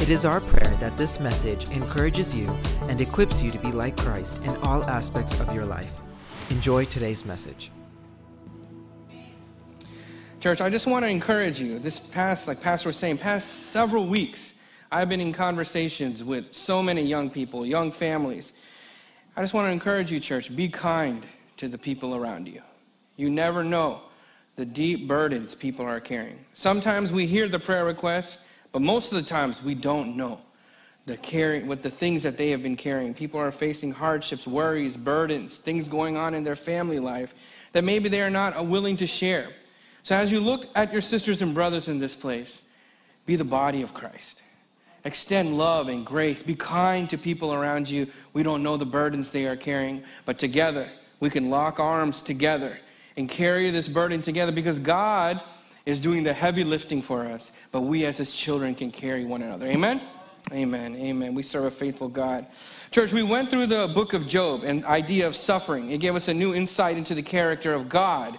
It is our prayer that this message encourages you and equips you to be like Christ in all aspects of your life. Enjoy today's message. Church, I just want to encourage you. This past, like Pastor was saying, past several weeks, I've been in conversations with so many young people, young families. I just want to encourage you, church, be kind to the people around you. You never know the deep burdens people are carrying. Sometimes we hear the prayer requests but most of the times, we don't know the carrying, what the things that they have been carrying. People are facing hardships, worries, burdens, things going on in their family life that maybe they are not uh, willing to share. So as you look at your sisters and brothers in this place, be the body of Christ. Extend love and grace. Be kind to people around you. We don't know the burdens they are carrying, but together we can lock arms together and carry this burden together because God is doing the heavy lifting for us, but we as his children can carry one another. Amen? Amen. Amen. We serve a faithful God. Church, we went through the book of Job and idea of suffering. It gave us a new insight into the character of God.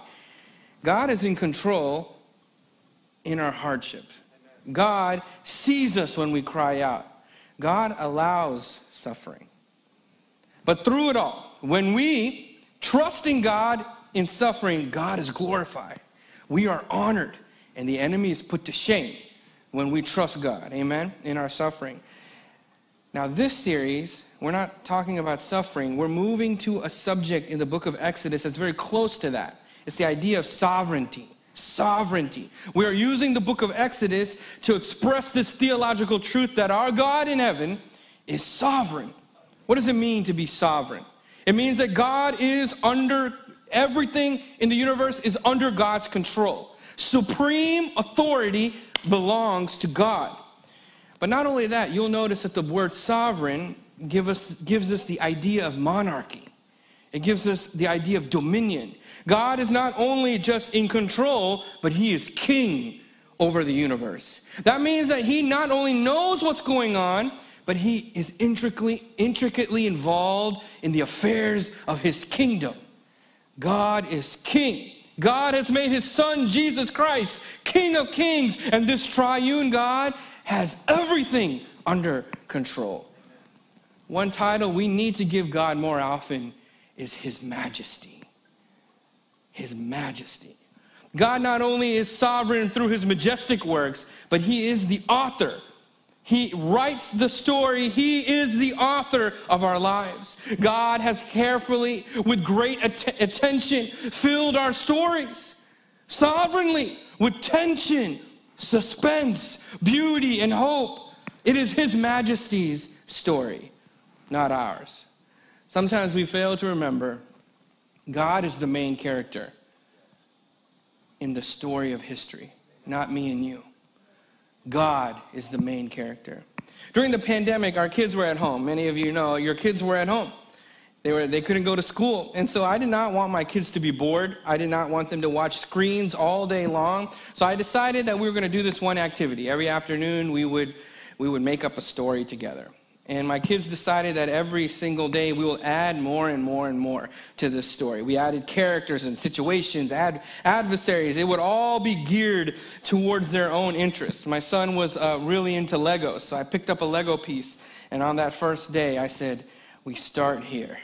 God is in control in our hardship. God sees us when we cry out. God allows suffering. But through it all, when we trust in God in suffering, God is glorified we are honored and the enemy is put to shame when we trust God, amen, in our suffering. Now, this series, we're not talking about suffering. We're moving to a subject in the book of Exodus that's very close to that. It's the idea of sovereignty. Sovereignty. We are using the book of Exodus to express this theological truth that our God in heaven is sovereign. What does it mean to be sovereign? It means that God is under Everything in the universe is under God's control. Supreme authority belongs to God. But not only that, you'll notice that the word sovereign give us, gives us the idea of monarchy, it gives us the idea of dominion. God is not only just in control, but He is king over the universe. That means that He not only knows what's going on, but He is intricately, intricately involved in the affairs of His kingdom. God is king. God has made his son, Jesus Christ, King of kings, and this triune God has everything under control. One title we need to give God more often is His Majesty. His Majesty. God not only is sovereign through His majestic works, but He is the author he writes the story. He is the author of our lives. God has carefully, with great att- attention, filled our stories sovereignly with tension, suspense, beauty, and hope. It is His Majesty's story, not ours. Sometimes we fail to remember God is the main character in the story of history, not me and you. God is the main character. During the pandemic, our kids were at home. Many of you know your kids were at home. They, were, they couldn't go to school. And so I did not want my kids to be bored. I did not want them to watch screens all day long. So I decided that we were going to do this one activity. Every afternoon, we would, we would make up a story together. And my kids decided that every single day we will add more and more and more to this story. We added characters and situations, add adversaries. It would all be geared towards their own interests. My son was uh, really into Legos, so I picked up a Lego piece. And on that first day, I said, We start here.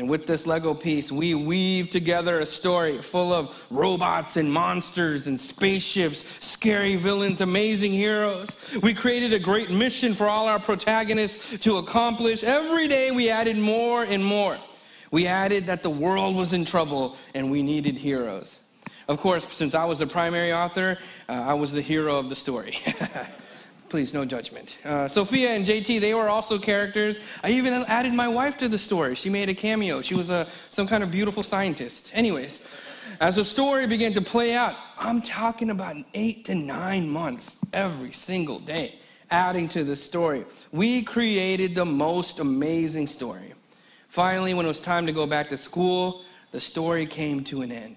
And with this Lego piece, we weave together a story full of robots and monsters and spaceships, scary villains, amazing heroes. We created a great mission for all our protagonists to accomplish. Every day we added more and more. We added that the world was in trouble and we needed heroes. Of course, since I was the primary author, uh, I was the hero of the story. Please, no judgment. Uh, Sophia and JT, they were also characters. I even added my wife to the story. She made a cameo. She was a, some kind of beautiful scientist. Anyways, as the story began to play out, I'm talking about eight to nine months every single day, adding to the story. We created the most amazing story Finally, when it was time to go back to school, the story came to an end.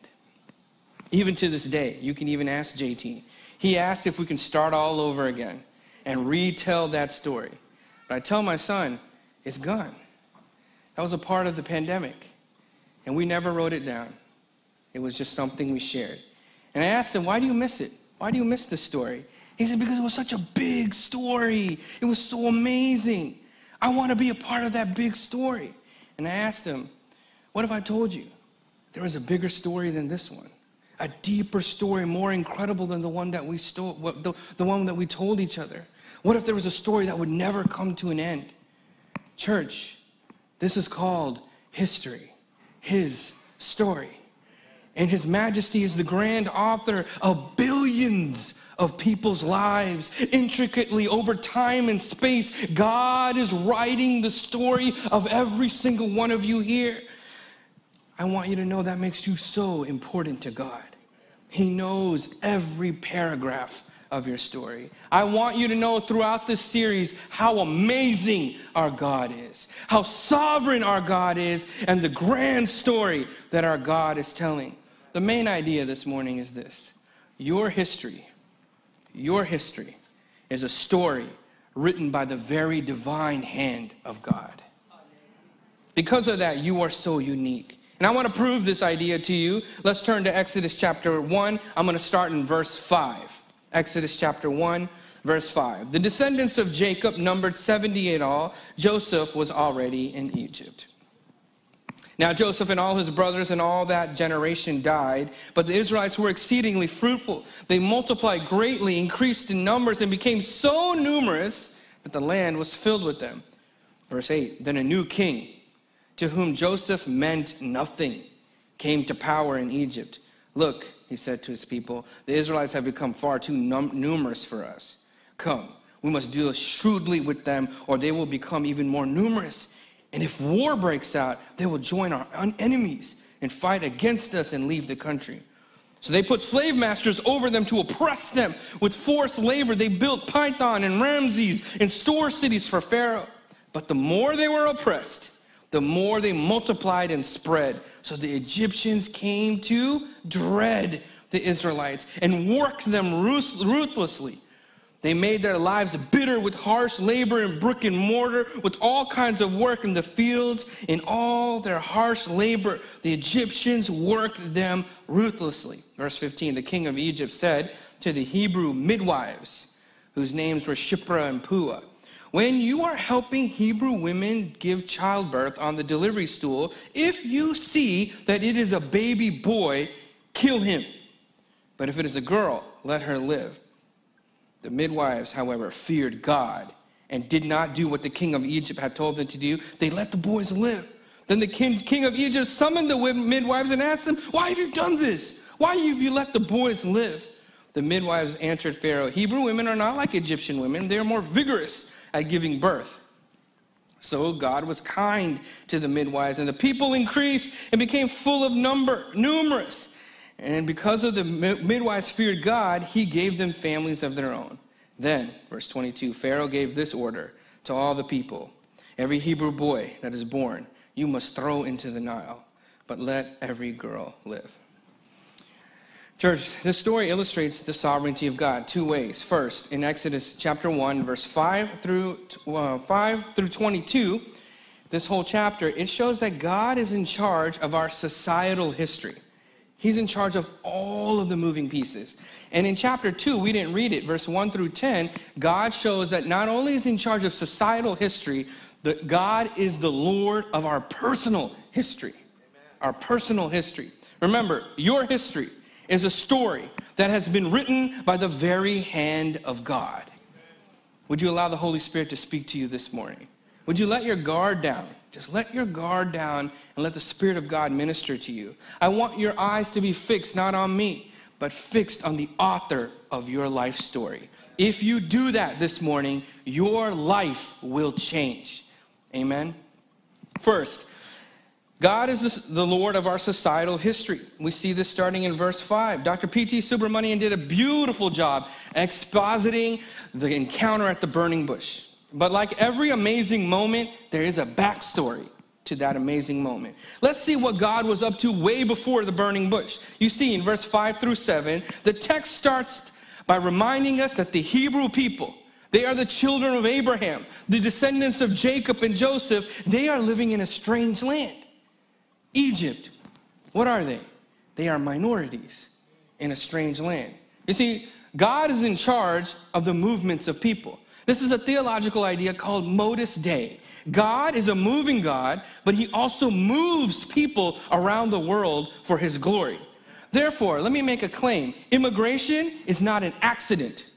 Even to this day, you can even ask JT. He asked if we can start all over again and retell that story. But I tell my son, it's gone. That was a part of the pandemic. And we never wrote it down. It was just something we shared. And I asked him, why do you miss it? Why do you miss this story? He said, because it was such a big story. It was so amazing. I want to be a part of that big story. And I asked him, what if I told you there was a bigger story than this one? A deeper story, more incredible than the one that we stole, the, the one that we told each other. What if there was a story that would never come to an end? Church, this is called history, his story. And his majesty is the grand author of billions of people's lives intricately over time and space. God is writing the story of every single one of you here. I want you to know that makes you so important to God. He knows every paragraph of your story. I want you to know throughout this series how amazing our God is, how sovereign our God is, and the grand story that our God is telling. The main idea this morning is this your history, your history is a story written by the very divine hand of God. Because of that, you are so unique. And I want to prove this idea to you. Let's turn to Exodus chapter 1. I'm going to start in verse 5. Exodus chapter 1, verse 5. The descendants of Jacob numbered 70 in all. Joseph was already in Egypt. Now, Joseph and all his brothers and all that generation died, but the Israelites were exceedingly fruitful. They multiplied greatly, increased in numbers, and became so numerous that the land was filled with them. Verse 8 Then a new king, to whom Joseph meant nothing, came to power in Egypt. Look, he said to his people, the Israelites have become far too num- numerous for us. Come, we must deal shrewdly with them, or they will become even more numerous. And if war breaks out, they will join our enemies and fight against us and leave the country. So they put slave masters over them to oppress them. With forced labor, they built Pithom and Ramses and store cities for Pharaoh. But the more they were oppressed, the more they multiplied and spread. So the Egyptians came to dread the Israelites and worked them ruthlessly. They made their lives bitter with harsh labor and brick and mortar, with all kinds of work in the fields. In all their harsh labor, the Egyptians worked them ruthlessly. Verse 15 The king of Egypt said to the Hebrew midwives, whose names were Shiphrah and Puah, when you are helping Hebrew women give childbirth on the delivery stool, if you see that it is a baby boy, kill him. But if it is a girl, let her live. The midwives, however, feared God and did not do what the king of Egypt had told them to do. They let the boys live. Then the king, king of Egypt summoned the midwives and asked them, Why have you done this? Why have you let the boys live? The midwives answered Pharaoh, Hebrew women are not like Egyptian women, they are more vigorous at giving birth. So God was kind to the midwives, and the people increased and became full of number, numerous. And because of the midwives feared God, he gave them families of their own. Then, verse 22, Pharaoh gave this order to all the people Every Hebrew boy that is born, you must throw into the Nile, but let every girl live. Church, this story illustrates the sovereignty of God two ways. First, in Exodus chapter 1, verse 5 through, uh, 5 through 22, this whole chapter, it shows that God is in charge of our societal history. He's in charge of all of the moving pieces. And in chapter 2, we didn't read it, verse 1 through 10, God shows that not only is in charge of societal history, that God is the Lord of our personal history. Our personal history. Remember, your history is a story that has been written by the very hand of God. Would you allow the Holy Spirit to speak to you this morning? Would you let your guard down? Just let your guard down and let the Spirit of God minister to you. I want your eyes to be fixed not on me, but fixed on the author of your life story. If you do that this morning, your life will change. Amen. First, God is the Lord of our societal history. We see this starting in verse 5. Dr. P.T. Subramanian did a beautiful job expositing the encounter at the burning bush. But like every amazing moment, there is a backstory. to that amazing moment. Let's see what God was up to way before the burning bush. You see in verse 5 through 7, the text starts by reminding us that the Hebrew people, they are the children of Abraham, the descendants of Jacob and Joseph, they are living in a strange land. Egypt. What are they? They are minorities in a strange land. You see, God is in charge of the movements of people. This is a theological idea called motus dei. God is a moving God, but he also moves people around the world for his glory. Therefore, let me make a claim immigration is not an accident.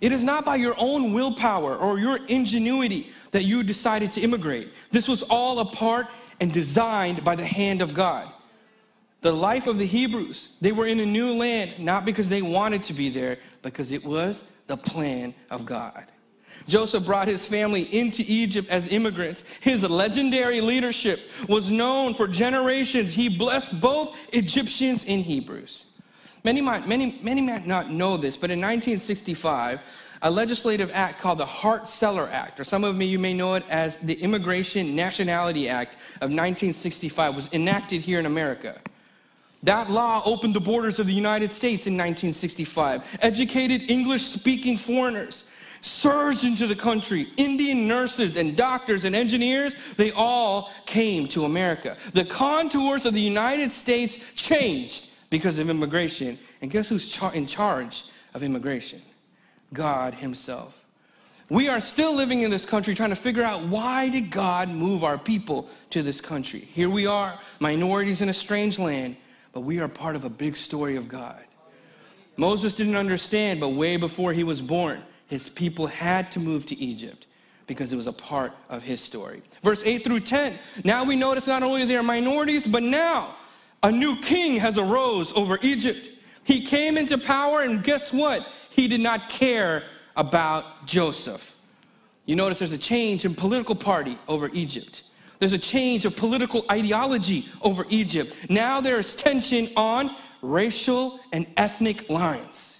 It is not by your own willpower or your ingenuity that you decided to immigrate. This was all a part and designed by the hand of God. The life of the Hebrews, they were in a new land, not because they wanted to be there, because it was the plan of God. Joseph brought his family into Egypt as immigrants. His legendary leadership was known for generations. He blessed both Egyptians and Hebrews. Many might, many, many might not know this, but in 1965, a legislative act called the Hart-Celler Act, or some of you may know it as the Immigration Nationality Act of 1965, was enacted here in America. That law opened the borders of the United States in 1965. Educated English speaking foreigners surged into the country. Indian nurses and doctors and engineers, they all came to America. The contours of the United States changed because of immigration. And guess who's char- in charge of immigration? God Himself. We are still living in this country trying to figure out why did God move our people to this country? Here we are, minorities in a strange land, but we are part of a big story of God. Moses didn't understand, but way before he was born, his people had to move to Egypt because it was a part of his story. Verse 8 through 10. Now we notice not only they are minorities, but now a new king has arose over Egypt. He came into power, and guess what? He did not care about Joseph. You notice there's a change in political party over Egypt. There's a change of political ideology over Egypt. Now there's tension on racial and ethnic lines.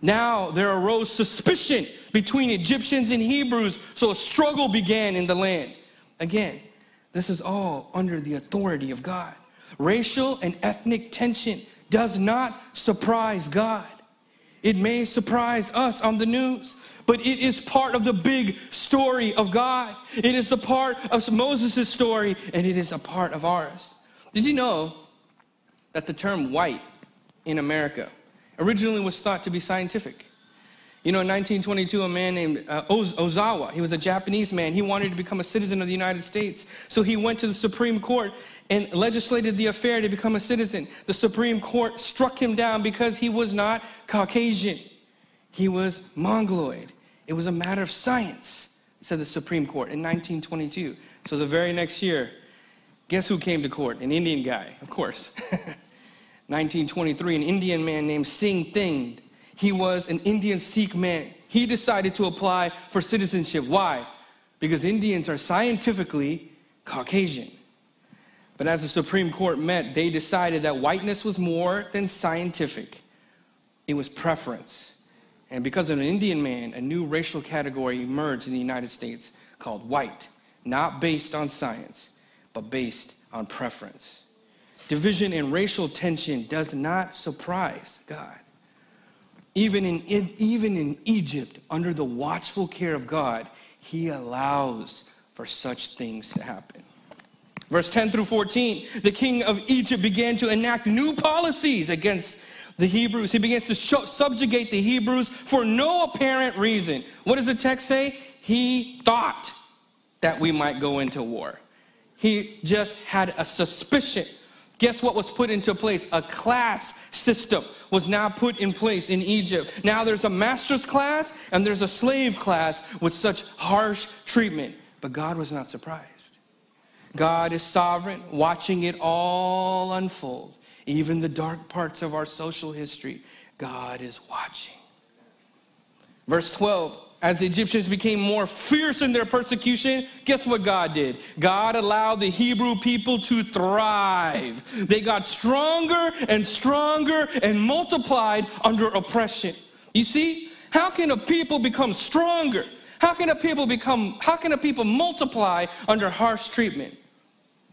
Now there arose suspicion between Egyptians and Hebrews, so a struggle began in the land. Again, this is all under the authority of God. Racial and ethnic tension does not surprise God. It may surprise us on the news, but it is part of the big story of God. It is the part of Moses' story, and it is a part of ours. Did you know that the term white in America originally was thought to be scientific. You know, in 1922, a man named uh, Ozawa, he was a Japanese man, he wanted to become a citizen of the United States. So he went to the Supreme Court and legislated the affair to become a citizen. The Supreme Court struck him down because he was not Caucasian, he was Mongoloid. It was a matter of science, said the Supreme Court in 1922. So the very next year, guess who came to court? An Indian guy, of course. 1923, an Indian man named Singh Thind. He was an Indian Sikh man. He decided to apply for citizenship. Why? Because Indians are scientifically Caucasian. But as the Supreme Court met, they decided that whiteness was more than scientific, it was preference. And because of an Indian man, a new racial category emerged in the United States called white, not based on science, but based on preference. Division and racial tension does not surprise God. Even in, even in Egypt, under the watchful care of God, he allows for such things to happen. Verse 10 through 14 the king of Egypt began to enact new policies against the Hebrews. He begins to subjugate the Hebrews for no apparent reason. What does the text say? He thought that we might go into war. He just had a suspicion Guess what was put into place? A class system was now put in place in Egypt. Now there's a master's class and there's a slave class with such harsh treatment. But God was not surprised. God is sovereign, watching it all unfold. Even the dark parts of our social history, God is watching. Verse 12 as the Egyptians became more fierce in their persecution, guess what God did? God allowed the Hebrew people to thrive. They got stronger and stronger and multiplied under oppression. You see, how can a people become stronger? How can a people become, how can a people multiply under harsh treatment?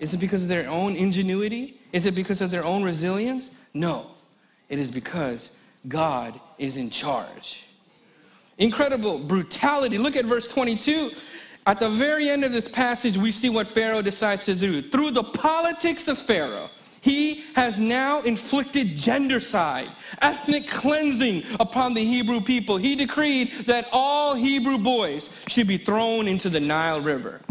Is it because of their own ingenuity? Is it because of their own resilience? No. It is because God is in charge. Incredible brutality. Look at verse 22. At the very end of this passage, we see what Pharaoh decides to do. Through the politics of Pharaoh, he has now inflicted gendercide, ethnic cleansing upon the Hebrew people. He decreed that all Hebrew boys should be thrown into the Nile River.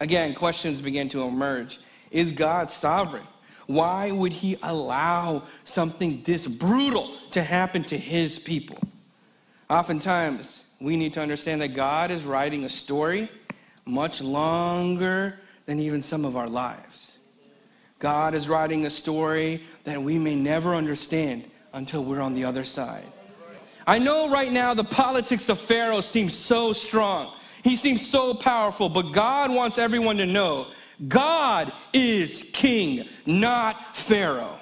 Again, questions begin to emerge. Is God sovereign? Why would he allow something this brutal to happen to his people? Oftentimes, we need to understand that God is writing a story much longer than even some of our lives. God is writing a story that we may never understand until we're on the other side. I know right now the politics of Pharaoh seems so strong. He seems so powerful, but God wants everyone to know God is king, not Pharaoh.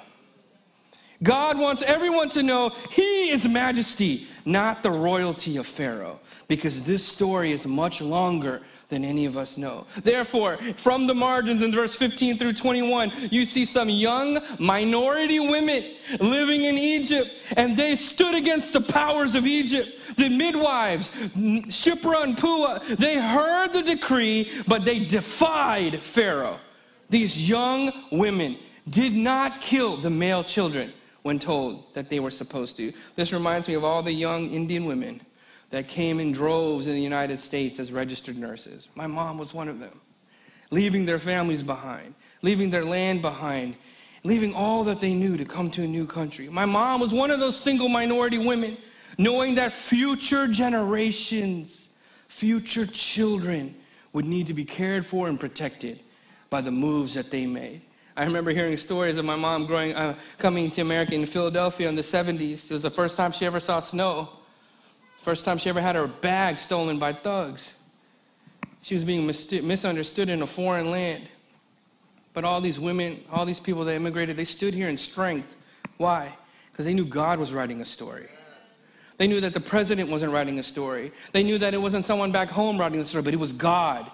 God wants everyone to know he is majesty, not the royalty of Pharaoh, because this story is much longer than any of us know. Therefore, from the margins in verse 15 through 21, you see some young minority women living in Egypt, and they stood against the powers of Egypt. The midwives, Shiphrah and Puah, they heard the decree, but they defied Pharaoh. These young women did not kill the male children when told that they were supposed to. This reminds me of all the young Indian women that came in droves in the United States as registered nurses. My mom was one of them, leaving their families behind, leaving their land behind, leaving all that they knew to come to a new country. My mom was one of those single minority women, knowing that future generations, future children would need to be cared for and protected by the moves that they made. I remember hearing stories of my mom growing, uh, coming to America in Philadelphia in the 70s. It was the first time she ever saw snow. First time she ever had her bag stolen by thugs. She was being misunderstood in a foreign land. But all these women, all these people that immigrated, they stood here in strength. Why? Because they knew God was writing a story. They knew that the president wasn't writing a story. They knew that it wasn't someone back home writing the story, but it was God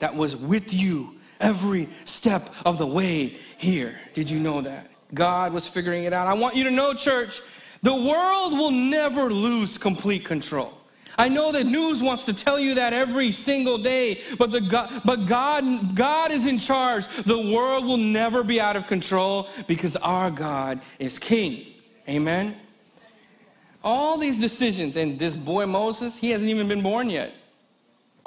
that was with you every step of the way here. Did you know that? God was figuring it out. I want you to know, church, the world will never lose complete control. I know that news wants to tell you that every single day, but, the God, but God, God is in charge. The world will never be out of control because our God is king. Amen? All these decisions, and this boy Moses, he hasn't even been born yet.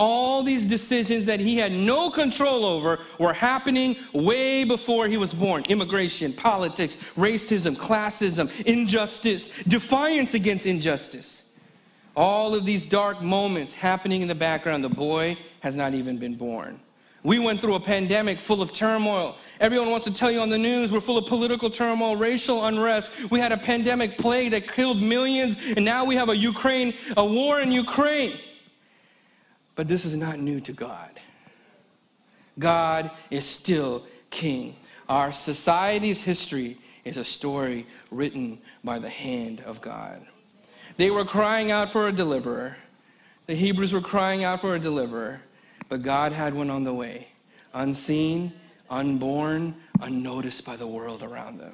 All these decisions that he had no control over were happening way before he was born immigration, politics, racism, classism, injustice, defiance against injustice. All of these dark moments happening in the background. The boy has not even been born. We went through a pandemic full of turmoil. Everyone wants to tell you on the news we're full of political turmoil, racial unrest. We had a pandemic plague that killed millions, and now we have a Ukraine, a war in Ukraine. But this is not new to God. God is still king. Our society's history is a story written by the hand of God. They were crying out for a deliverer. The Hebrews were crying out for a deliverer, but God had one on the way, unseen, unborn, unnoticed by the world around them.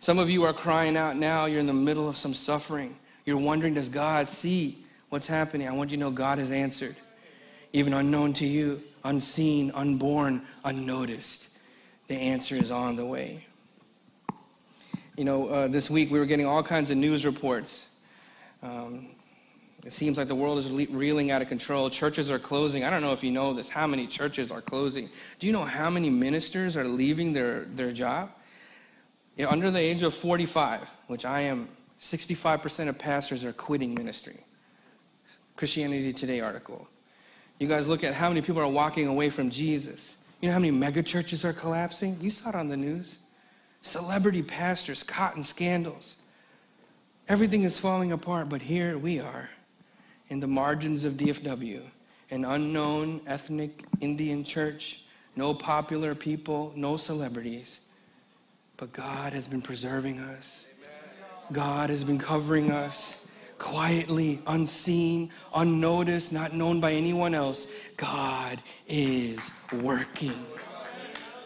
Some of you are crying out now. You're in the middle of some suffering. You're wondering, does God see what's happening? I want you to know God has answered even unknown to you, unseen, unborn, unnoticed. The answer is on the way. You know, uh, this week we were getting all kinds of news reports. Um, it seems like the world is reeling out of control. Churches are closing. I don't know if you know this, how many churches are closing. Do you know how many ministers are leaving their, their job? Under the age of 45, which I am, 65% of pastors are quitting ministry. Christianity Today article. You guys look at how many people are walking away from Jesus. You know how many megachurches are collapsing? You saw it on the news. Celebrity pastors caught in scandals. Everything is falling apart, but here we are in the margins of DFW, an unknown ethnic Indian church, no popular people, no celebrities. But God has been preserving us. God has been covering us. Quietly, unseen, unnoticed, not known by anyone else, God is working.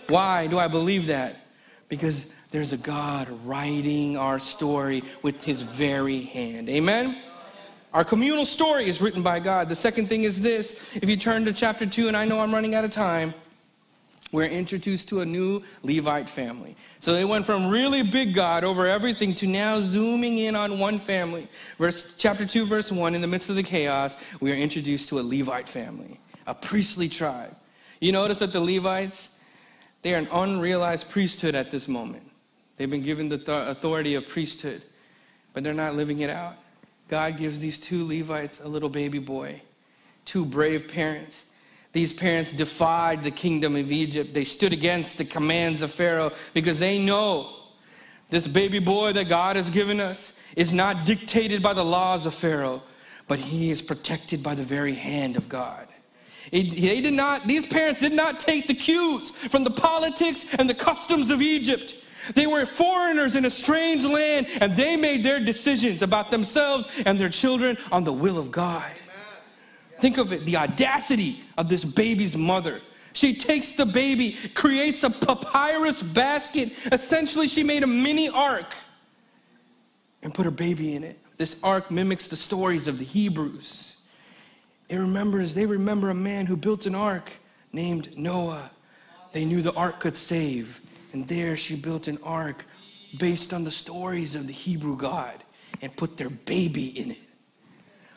Why do I believe that? Because there's a God writing our story with his very hand. Amen? Our communal story is written by God. The second thing is this if you turn to chapter 2, and I know I'm running out of time, we're introduced to a new Levite family. So they went from really big God over everything to now zooming in on one family. Verse chapter 2 verse 1 in the midst of the chaos, we are introduced to a Levite family, a priestly tribe. You notice that the Levites, they are an unrealized priesthood at this moment. They've been given the th- authority of priesthood, but they're not living it out. God gives these two Levites a little baby boy, two brave parents. These parents defied the kingdom of Egypt. They stood against the commands of Pharaoh because they know this baby boy that God has given us is not dictated by the laws of Pharaoh, but he is protected by the very hand of God. It, they did not, these parents did not take the cues from the politics and the customs of Egypt. They were foreigners in a strange land, and they made their decisions about themselves and their children on the will of God. Think of it the audacity of this baby's mother. She takes the baby, creates a papyrus basket. Essentially, she made a mini ark and put her baby in it. This ark mimics the stories of the Hebrews. It remembers, they remember a man who built an ark named Noah. They knew the ark could save. And there she built an ark based on the stories of the Hebrew God and put their baby in it.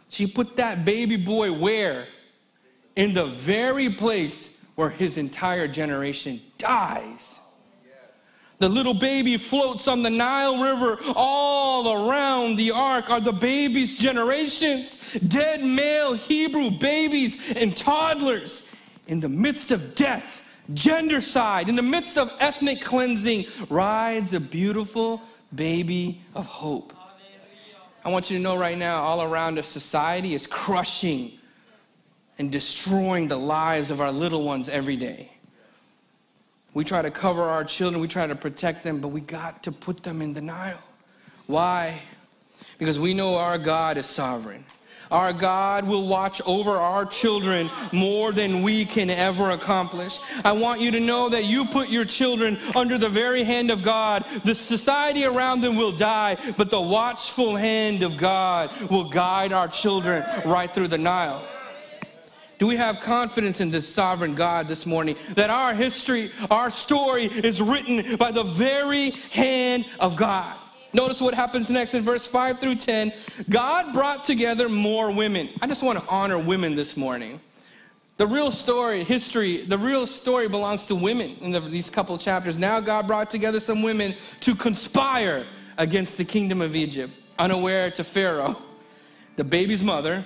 She put that baby boy where? In the very place where his entire generation dies. The little baby floats on the Nile River. All around the ark are the baby's generations, dead male Hebrew babies and toddlers. In the midst of death, gendercide, in the midst of ethnic cleansing, rides a beautiful baby of hope. I want you to know right now, all around us, society is crushing and destroying the lives of our little ones every day. We try to cover our children, we try to protect them, but we got to put them in the Nile. Why? Because we know our God is sovereign. Our God will watch over our children more than we can ever accomplish. I want you to know that you put your children under the very hand of God. The society around them will die, but the watchful hand of God will guide our children right through the Nile. Do we have confidence in this sovereign God this morning that our history, our story is written by the very hand of God? Notice what happens next in verse 5 through 10. God brought together more women. I just want to honor women this morning. The real story, history, the real story belongs to women in the, these couple chapters. Now God brought together some women to conspire against the kingdom of Egypt, unaware to Pharaoh. The baby's mother,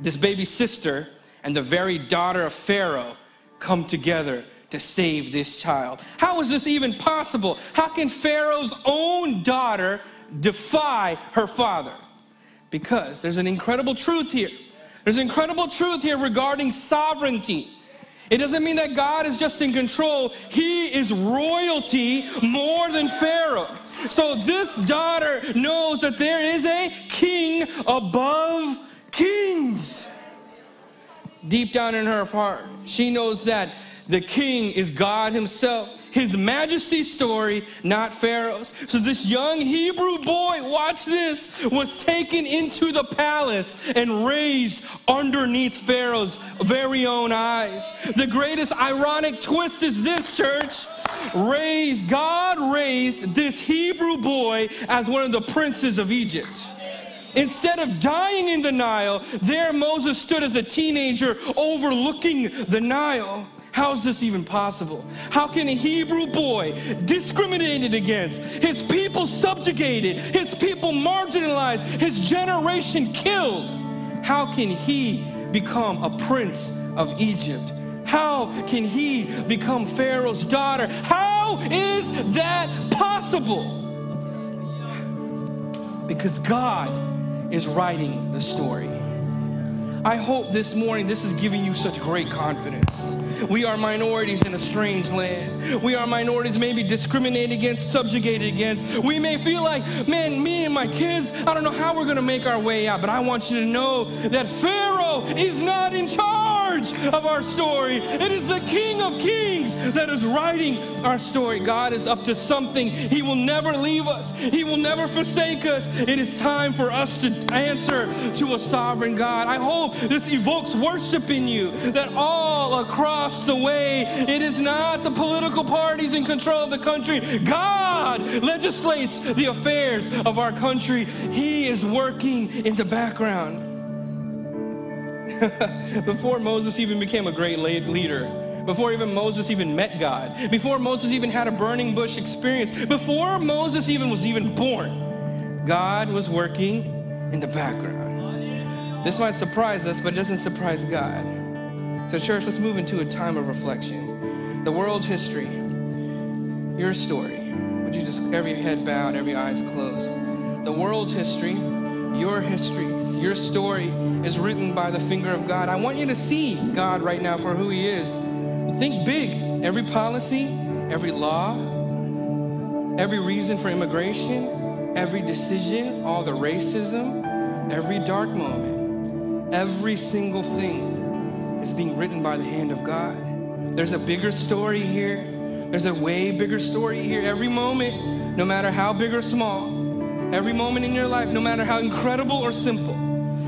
this baby's sister, and the very daughter of Pharaoh come together to save this child. How is this even possible? How can Pharaoh's own daughter defy her father? Because there's an incredible truth here. There's an incredible truth here regarding sovereignty. It doesn't mean that God is just in control, He is royalty more than Pharaoh. So this daughter knows that there is a king above kings. Deep down in her heart, she knows that the king is God himself. His majesty's story, not Pharaoh's. So this young Hebrew boy, watch this, was taken into the palace and raised underneath Pharaoh's very own eyes. The greatest ironic twist is this, church. Raised, God raised this Hebrew boy as one of the princes of Egypt. Instead of dying in the Nile, there Moses stood as a teenager overlooking the Nile. How is this even possible? How can a Hebrew boy discriminated against, his people subjugated, his people marginalized, his generation killed? How can he become a prince of Egypt? How can he become Pharaoh's daughter? How is that possible? Because God is writing the story. I hope this morning this is giving you such great confidence. We are minorities in a strange land. We are minorities maybe discriminated against, subjugated against. We may feel like, man, me and my kids, I don't know how we're going to make our way out, but I want you to know that Pharaoh is not in charge of our story. It is the King of Kings that is writing our story. God is up to something. He will never leave us, He will never forsake us. It is time for us to answer to a sovereign God. I hope this evokes worship in you that all across the way, it is not the political parties in control of the country. God legislates the affairs of our country. He is working in the background. Before Moses even became a great leader, before even Moses even met God, before Moses even had a burning bush experience, before Moses even was even born, God was working in the background. This might surprise us, but it doesn't surprise God. So, church, let's move into a time of reflection. The world's history, your story. Would you just, every head bowed, every eyes closed? The world's history, your history, your story is written by the finger of God. I want you to see God right now for who He is. Think big. Every policy, every law, every reason for immigration, every decision, all the racism, every dark moment Every single thing is being written by the hand of God. There's a bigger story here. There's a way bigger story here. Every moment, no matter how big or small, every moment in your life, no matter how incredible or simple,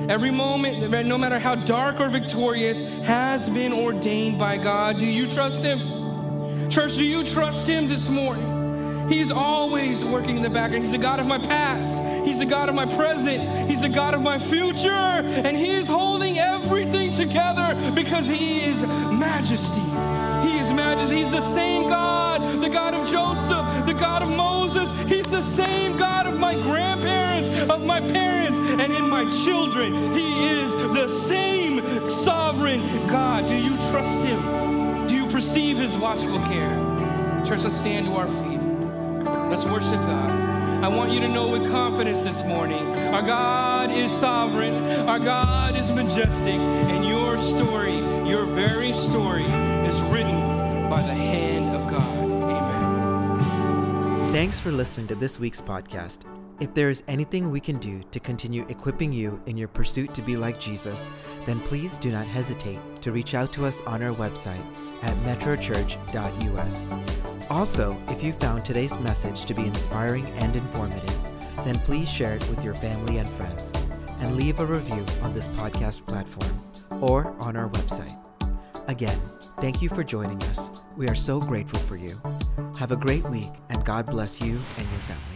every moment, no matter how dark or victorious, has been ordained by God. Do you trust Him? Church, do you trust Him this morning? He's always working in the background. He's the God of my past. He's the God of my present. He's the God of my future. And He is holding everything together because He is majesty. He is majesty. He's the same God, the God of Joseph, the God of Moses. He's the same God my grandparents, of my parents, and in my children. He is the same sovereign God. Do you trust Him? Do you perceive His watchful care? Church, let's stand to our feet. Let's worship God. I want you to know with confidence this morning our God is sovereign, our God is majestic, and your story, your very story, is written by the hand. Thanks for listening to this week's podcast. If there is anything we can do to continue equipping you in your pursuit to be like Jesus, then please do not hesitate to reach out to us on our website at metrochurch.us. Also, if you found today's message to be inspiring and informative, then please share it with your family and friends and leave a review on this podcast platform or on our website. Again, thank you for joining us. We are so grateful for you. Have a great week and God bless you and your family.